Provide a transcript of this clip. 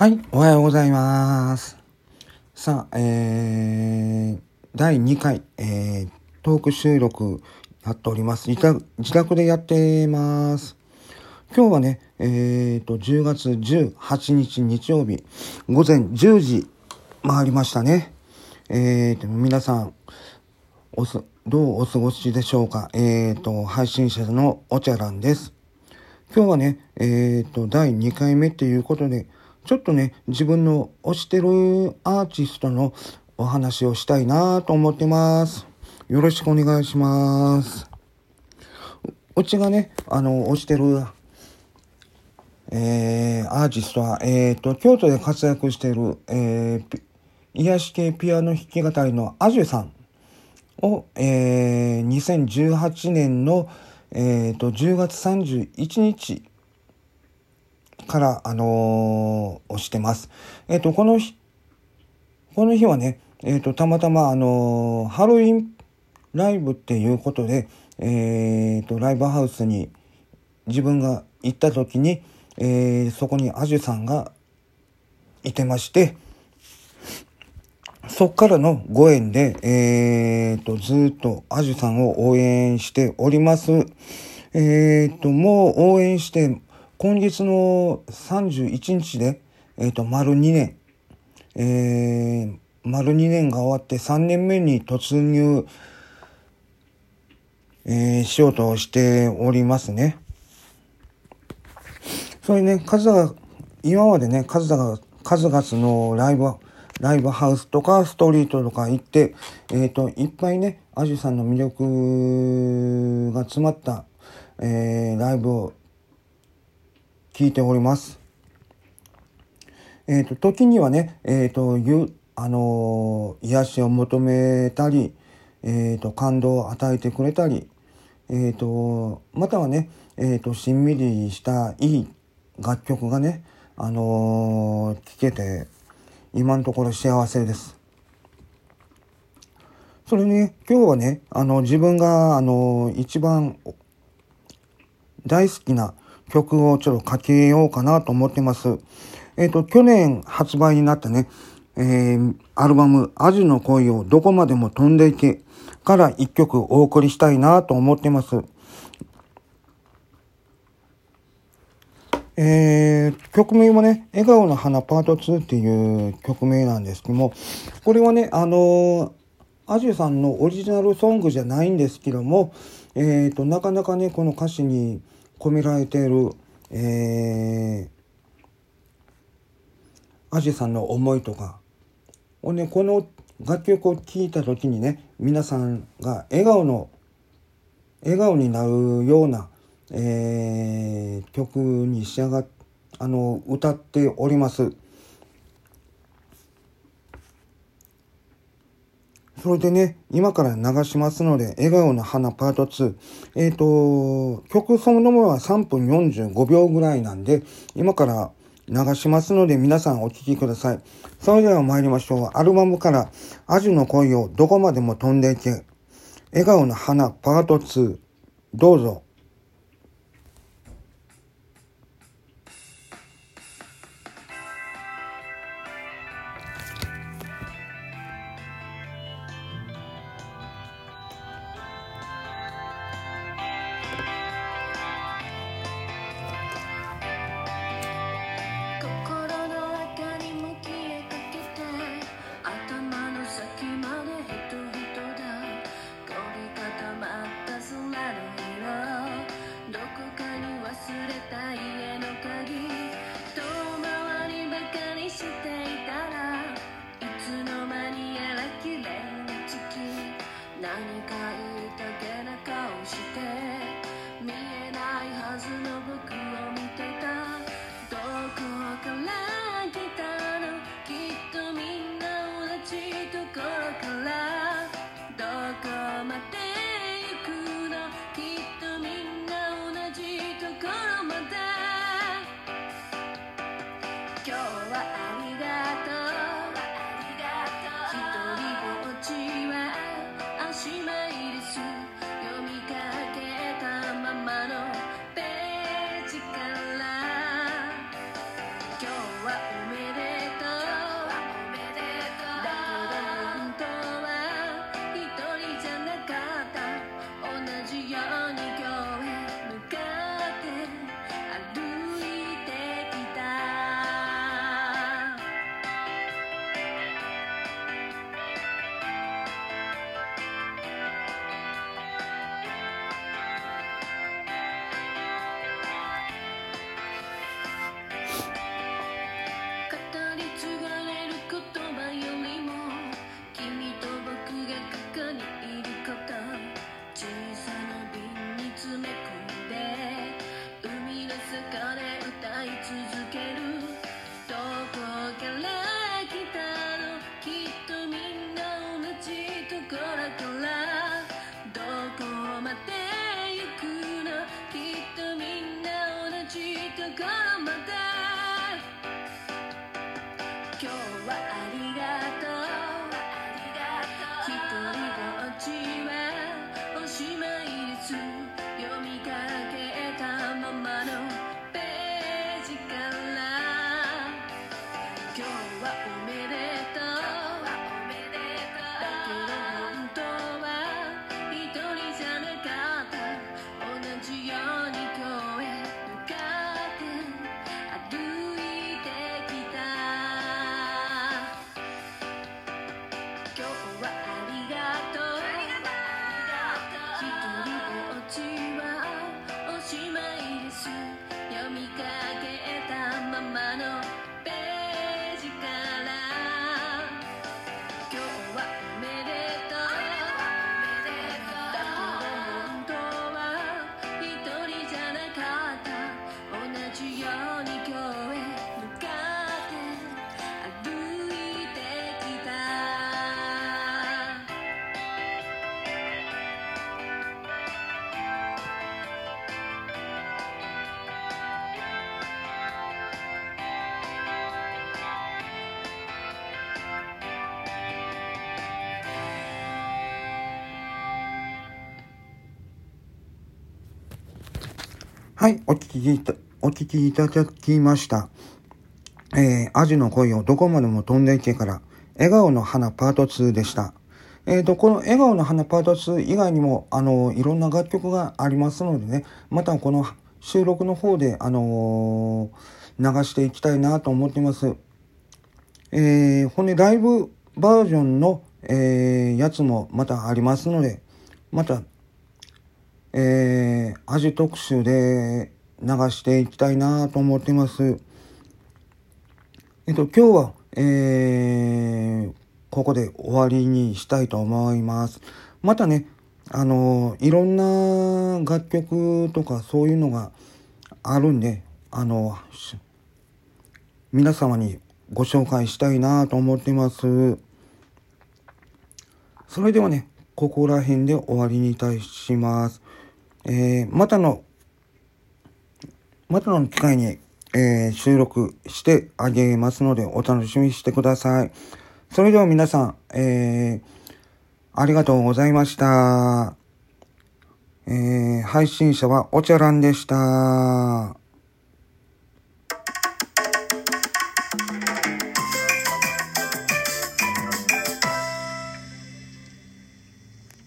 はい、おはようございます。さあ、えー、第2回、えー、トーク収録やっております。自宅自宅でやってます。今日はね、えーと、10月18日日曜日、午前10時回りましたね。えーと、皆さん、おす、どうお過ごしでしょうか。えーと、配信者のお茶らんです。今日はね、えーと、第2回目っていうことで、ちょっとね、自分の推してるアーティストのお話をしたいなと思ってます。よろしくお願いします。うちがね、あの、推してる、えー、アーティストは、えーと、京都で活躍している、えー、癒し系ピアノ弾き語りのアジュさんを、えー、2018年の、えーと、10月31日から、あのー、押してます。えっ、と、この日、この日はね、えっ、と、たまたま、あのーハロウィンライブっていうことで、えっ、と、ライブハウスに自分が行った時に、えーそこにアジュさんがいてまして、そっからのご縁で、えっ、と、ずっとアジュさんを応援しております。えっ、と、もう応援して、今月の31日で、えっ、と、丸2年、えー、丸2年が終わって3年目に突入、えーしようとしておりますね。それね、数が、今までね、数が、数々のライブ、ライブハウスとかストリートとか行って、えっ、と、いっぱいね、アジュさんの魅力が詰まった、えーライブを聞いております。えっ、と、時にはね、えっ、と、ゆ、あのー癒しを求めたり、えっ、と、感動を与えてくれたり、えっ、と、またはね、えっ、と、しんみりしたいい楽曲がね、あのー聴けて、今のところ幸せです。それね、今日はね、あの、自分が、あの、一番大好きな曲をちょっとかけようかなと思ってます。えっ、と、去年発売になったね、えーアルバム、アジの恋をどこまでも飛んでいけから一曲お送りしたいなと思ってます。えー曲名はね、笑顔の花パート2っていう曲名なんですけども、これはね、あのーアジュさんのオリジナルソングじゃないんですけども、えーと、なかなかね、この歌詞に込められている、えー、アジさんの思いとか、をね、この楽曲を聴いた時にね、皆さんが笑顔の、笑顔になるような、えー曲に仕上がっ、あの、歌っております。それでね、今から流しますので、笑顔の花パート2。えっ、と、曲そのものは3分45秒ぐらいなんで、今から流しますので、皆さんお聴きください。それでは参りましょう。アルバムから、アジの恋をどこまでも飛んでいけ。笑顔の花パート2。どうぞ。はい、お聞きいた、お聞きいただきました。えー、アジの恋をどこまでも飛んでいけから、笑顔の花パート2でした。えーと、この笑顔の花パート2以外にも、あのいろんな楽曲がありますのでね、またこの収録の方で、あのー流していきたいなと思っています。えー、ほんで、ライブバージョンの、えー、やつもまたありますので、また、えー、味特集で流していきたいなと思ってます。えっと、今日は、えー、ここで終わりにしたいと思います。またね、あのいろんな楽曲とかそういうのがあるんで、あの皆様にご紹介したいなと思ってます。それではね、ここら辺で終わりにいたします。えー、またの、またの機会に、えー収録してあげますのでお楽しみにしてください。それでは皆さん、えー、ありがとうございました。えー、配信者はおちゃらんでした。